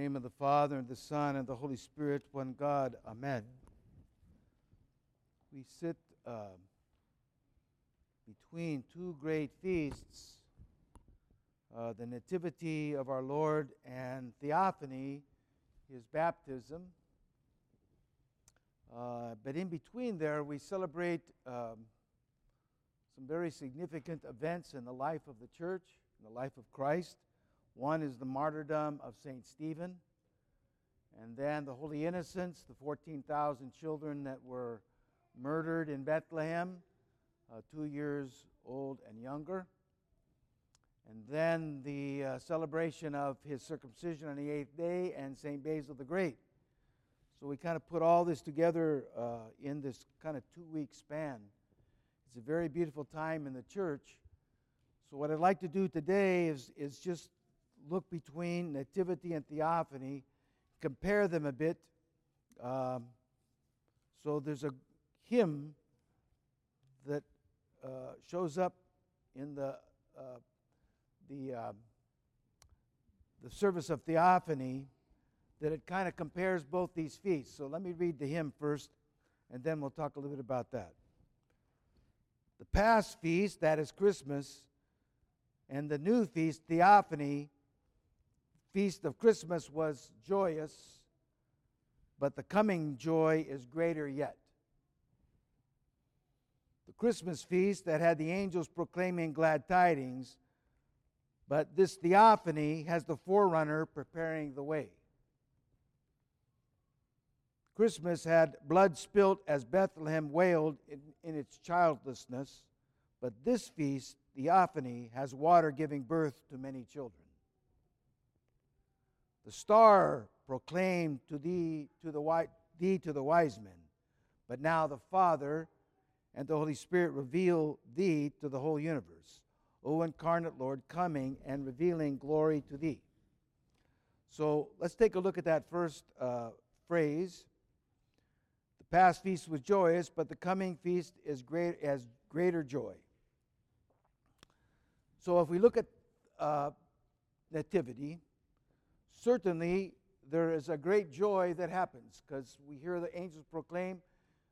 name of the Father, and the Son, and the Holy Spirit, one God. Amen. We sit uh, between two great feasts uh, the Nativity of our Lord and Theophany, his baptism. Uh, but in between there, we celebrate um, some very significant events in the life of the church, in the life of Christ. One is the martyrdom of St. Stephen, and then the Holy Innocents, the 14,000 children that were murdered in Bethlehem, uh, two years old and younger. And then the uh, celebration of his circumcision on the eighth day and St. Basil the Great. So we kind of put all this together uh, in this kind of two week span. It's a very beautiful time in the church. So, what I'd like to do today is, is just look between Nativity and Theophany, compare them a bit. Um, so, there's a hymn that uh, shows up in the uh, the um, the service of Theophany that it kind of compares both these feasts. So let me read the hymn first, and then we'll talk a little bit about that. The past feast, that is Christmas, and the new feast, Theophany, feast of Christmas was joyous, but the coming joy is greater yet. The Christmas feast that had the angels proclaiming glad tidings, but this theophany has the forerunner preparing the way. Christmas had blood spilt as Bethlehem wailed in, in, its childlessness, but this feast, Theophany, has water giving birth to many children. The star proclaimed to thee to the thee to the wise men, but now the Father and the Holy Spirit reveal thee to the whole universe. O incarnate Lord, coming and revealing glory to thee. So let's take a look at that first uh, phrase The past feast was joyous, but the coming feast is great as greater joy. So if we look at uh, nativity, certainly there is a great joy that happens because we hear the angels proclaim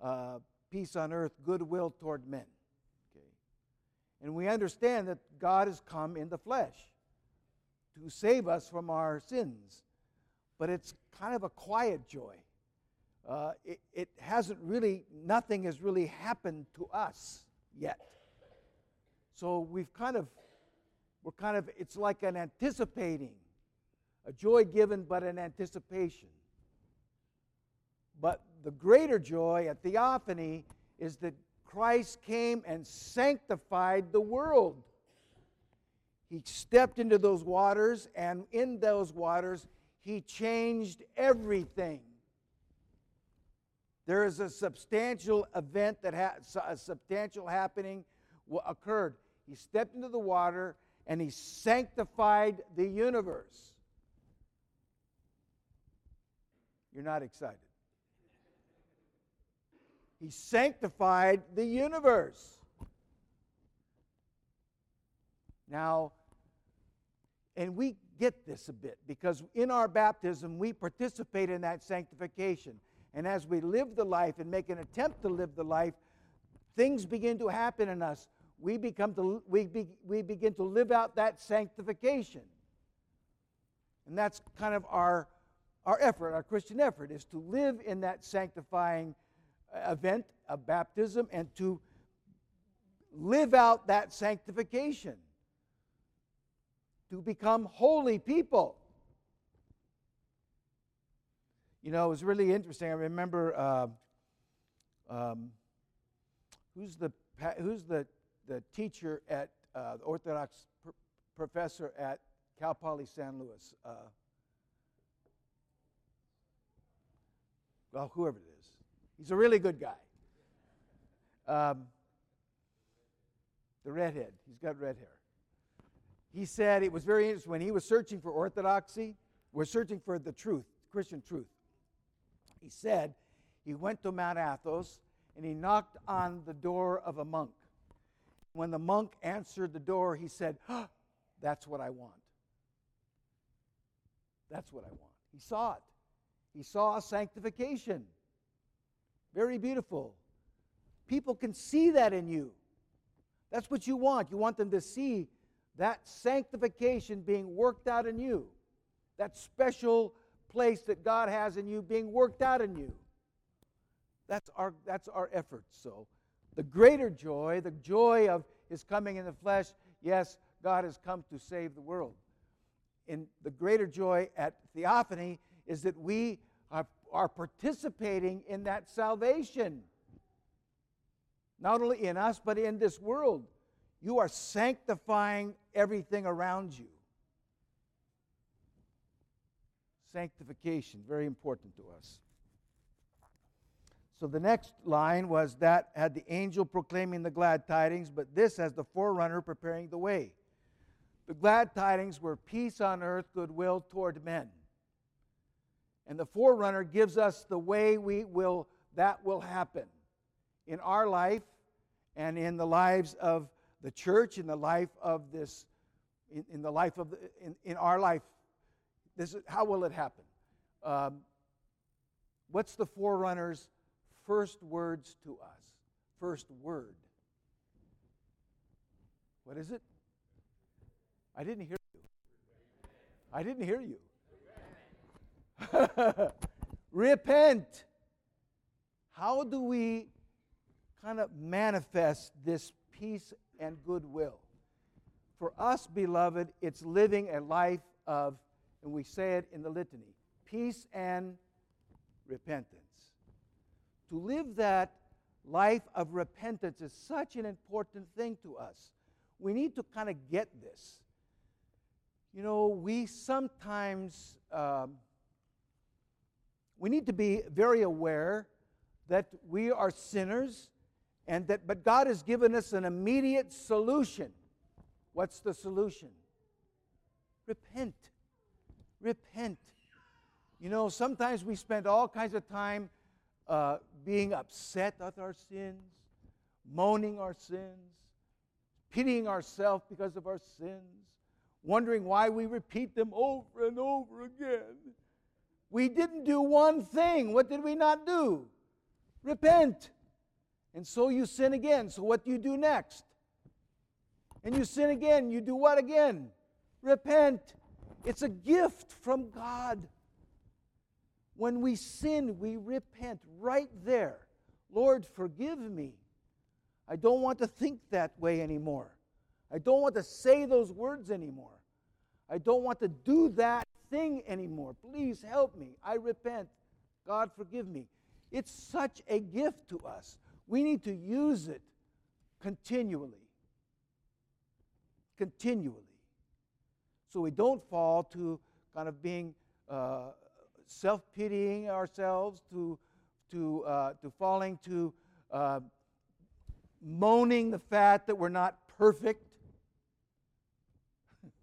uh, peace on earth, goodwill toward men. Okay. And we understand that God has come in the flesh to save us from our sins. But it's kind of a quiet joy uh, it, it hasn't really, nothing has really happened to us yet. So we've kind of, we're kind of, it's like an anticipating, a joy given, but an anticipation. But the greater joy at Theophany is that Christ came and sanctified the world. He stepped into those waters, and in those waters, he changed everything. There is a substantial event that ha- a substantial happening occurred. He stepped into the water and he sanctified the universe. You're not excited. He sanctified the universe. Now, and we get this a bit because in our baptism we participate in that sanctification. And as we live the life and make an attempt to live the life, things begin to happen in us. We, become to, we, be, we begin to live out that sanctification. And that's kind of our, our effort, our Christian effort, is to live in that sanctifying uh, event of baptism and to live out that sanctification, to become holy people. You know, it was really interesting. I remember uh, um, who's the who's the the teacher at uh, the Orthodox pr- professor at Cal Poly San Luis. Uh, well, whoever it is, he's a really good guy. Um, the redhead, he's got red hair. He said it was very interesting when he was searching for orthodoxy, was searching for the truth, Christian truth. He said he went to Mount Athos and he knocked on the door of a monk. When the monk answered the door, he said, oh, That's what I want. That's what I want. He saw it. He saw sanctification. Very beautiful. People can see that in you. That's what you want. You want them to see that sanctification being worked out in you, that special place that God has in you being worked out in you. That's our, that's our effort. So, the greater joy, the joy of his coming in the flesh, yes, God has come to save the world. In the greater joy at Theophany is that we are, are participating in that salvation. Not only in us, but in this world. You are sanctifying everything around you. Sanctification, very important to us. So the next line was that had the angel proclaiming the glad tidings, but this as the forerunner preparing the way. The glad tidings were peace on earth, goodwill toward men. And the forerunner gives us the way we will that will happen in our life and in the lives of the church, in the life of this, in, in the life of the, in, in our life. This is how will it happen? Um, what's the forerunner's first words to us? First word. What is it? I didn't hear you. I didn't hear you. Repent. How do we kind of manifest this peace and goodwill? For us, beloved, it's living a life of, and we say it in the litany, peace and repentance. To live that life of repentance is such an important thing to us. We need to kind of get this. You know, we sometimes um, we need to be very aware that we are sinners and that but God has given us an immediate solution. What's the solution? Repent. Repent. You know, sometimes we spend all kinds of time uh, being upset at our sins, moaning our sins, pitying ourselves because of our sins, wondering why we repeat them over and over again. We didn't do one thing. What did we not do? Repent. And so you sin again. So what do you do next? And you sin again. You do what again? Repent. It's a gift from God. When we sin, we repent right there. Lord, forgive me. I don't want to think that way anymore. I don't want to say those words anymore. I don't want to do that thing anymore. Please help me. I repent. God, forgive me. It's such a gift to us. We need to use it continually. Continually. So we don't fall to kind of being uh, self pitying ourselves, to, to, uh, to falling to uh, moaning the fact that we're not perfect.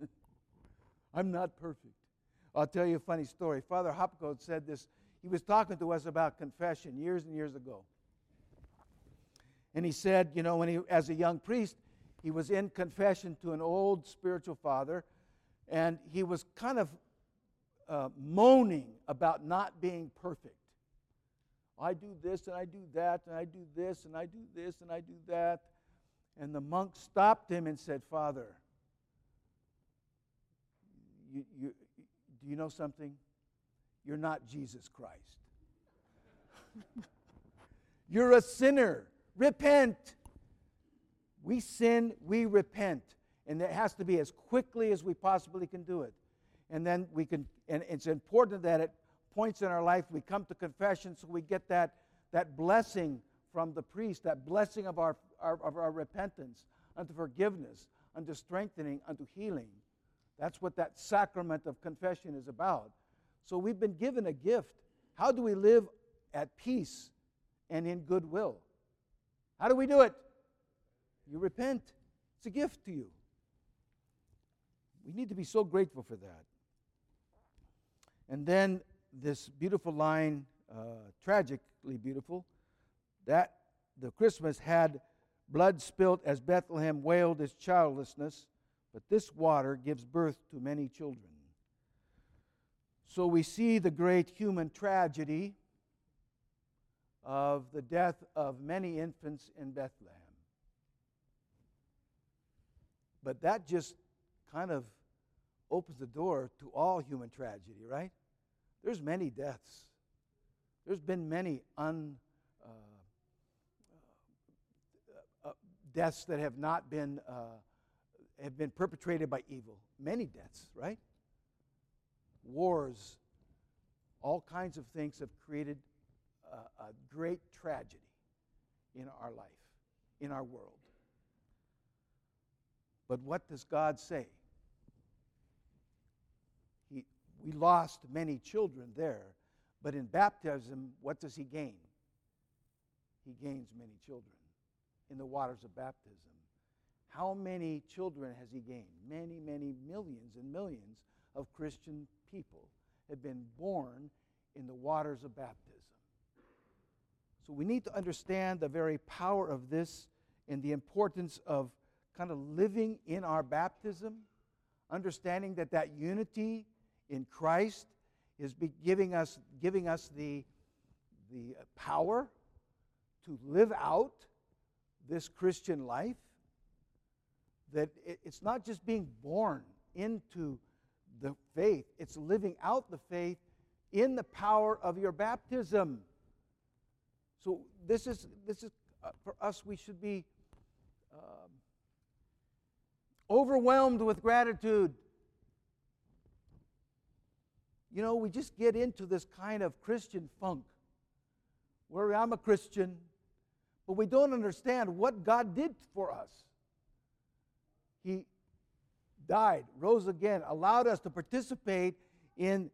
I'm not perfect. I'll tell you a funny story. Father Hopko said this. He was talking to us about confession years and years ago. And he said, you know, when he, as a young priest, he was in confession to an old spiritual father, and he was kind of uh, moaning about not being perfect. I do this and I do that, and I do this and I do this and I do that. And the monk stopped him and said, Father, you, you, you know something? You're not Jesus Christ. You're a sinner. Repent. We sin, we repent. And it has to be as quickly as we possibly can do it. And then we can, and it's important that at points in our life we come to confession so we get that, that blessing from the priest, that blessing of our, our, of our repentance unto forgiveness, unto strengthening, unto healing. That's what that sacrament of confession is about. So we've been given a gift. How do we live at peace and in goodwill? How do we do it? You repent. It's a gift to you. We need to be so grateful for that. And then this beautiful line, uh, tragically beautiful, that the Christmas had blood spilt as Bethlehem wailed its childlessness but this water gives birth to many children. So we see the great human tragedy of the death of many infants in Bethlehem. But that just kind of opens the door to all human tragedy, right? There's many deaths. There's been many un, uh, uh, uh, deaths that have not been uh, have been perpetrated by evil. Many deaths, right? Wars, all kinds of things have created a, a great tragedy in our life, in our world. But what does God say? He, we lost many children there, but in baptism, what does he gain? He gains many children in the waters of baptism. How many children has he gained? Many, many millions and millions of Christian people have been born in the waters of baptism. So we need to understand the very power of this and the importance of kind of living in our baptism, understanding that that unity in Christ is giving us, giving us the, the power to live out this Christian life. That it's not just being born into the faith, it's living out the faith in the power of your baptism. So this is this is uh, for us. We should be um, overwhelmed with gratitude. You know, we just get into this kind of Christian funk where I'm a Christian, but we don't understand what God did for us. He died, rose again, allowed us to participate in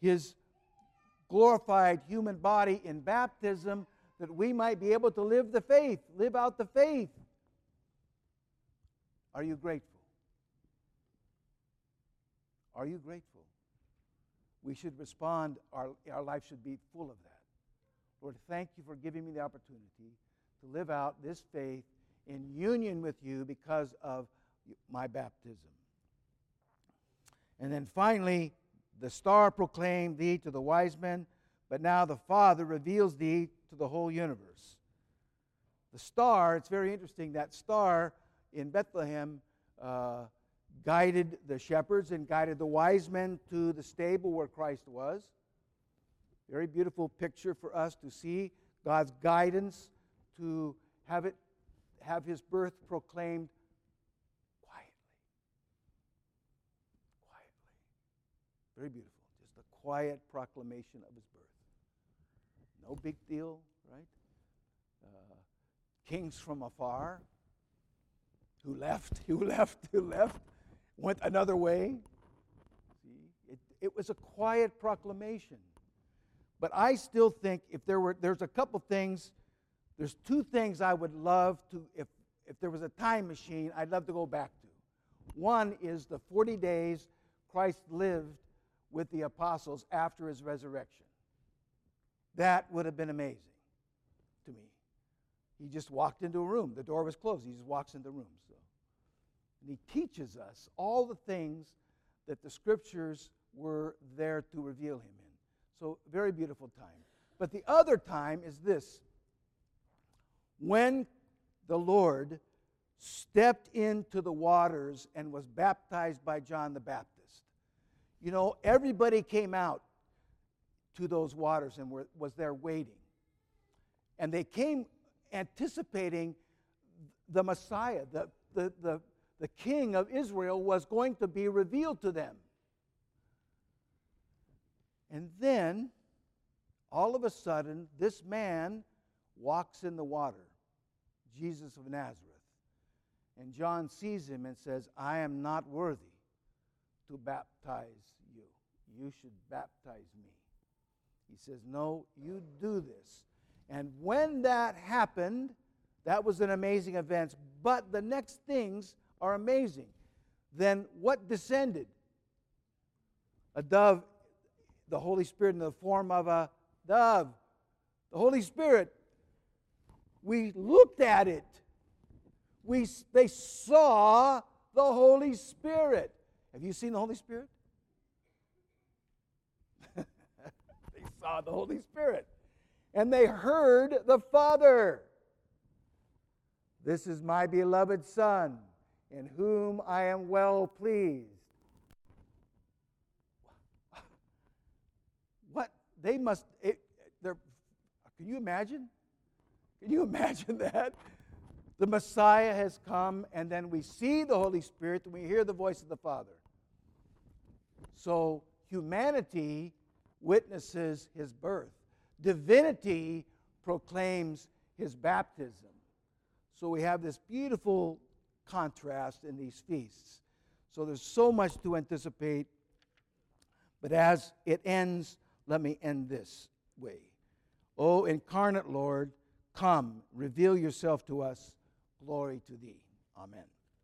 His glorified human body in baptism that we might be able to live the faith, live out the faith. Are you grateful? Are you grateful? We should respond, our, our life should be full of that. Lord, thank you for giving me the opportunity to live out this faith in union with you because of my baptism. And then finally, the star proclaimed thee to the wise men, but now the Father reveals thee to the whole universe. The star, it's very interesting, that star in Bethlehem uh, guided the shepherds and guided the wise men to the stable where Christ was. Very beautiful picture for us to see God's guidance to have it have his birth proclaimed Very beautiful. Just a quiet proclamation of his birth. No big deal, right? Uh, kings from afar who left, who left, who left, went another way. See, it, it was a quiet proclamation. But I still think if there were, there's a couple things, there's two things I would love to, if, if there was a time machine, I'd love to go back to. One is the 40 days Christ lived with the apostles after his resurrection. That would have been amazing to me. He just walked into a room. The door was closed. He just walks into the room. So. And he teaches us all the things that the scriptures were there to reveal him in. So, very beautiful time. But the other time is this when the Lord stepped into the waters and was baptized by John the Baptist. You know, everybody came out to those waters and were, was there waiting. And they came anticipating the Messiah, the, the, the, the king of Israel, was going to be revealed to them. And then, all of a sudden, this man walks in the water, Jesus of Nazareth. And John sees him and says, I am not worthy to baptize you. You should baptize me. He says, No, you do this. And when that happened, that was an amazing event. But the next things are amazing. Then what descended? A dove, the Holy Spirit in the form of a dove. The Holy Spirit. We looked at it. We, they saw the Holy Spirit. Have you seen the Holy Spirit? They saw the Holy Spirit. And they heard the Father. This is my beloved Son, in whom I am well pleased. What? They must, it, they're, can you imagine? Can you imagine that? The Messiah has come, and then we see the Holy Spirit, and we hear the voice of the Father. So humanity witnesses his birth, divinity proclaims his baptism. So we have this beautiful contrast in these feasts. So there's so much to anticipate. But as it ends, let me end this way. O incarnate Lord, come, reveal yourself to us. Glory to thee. Amen.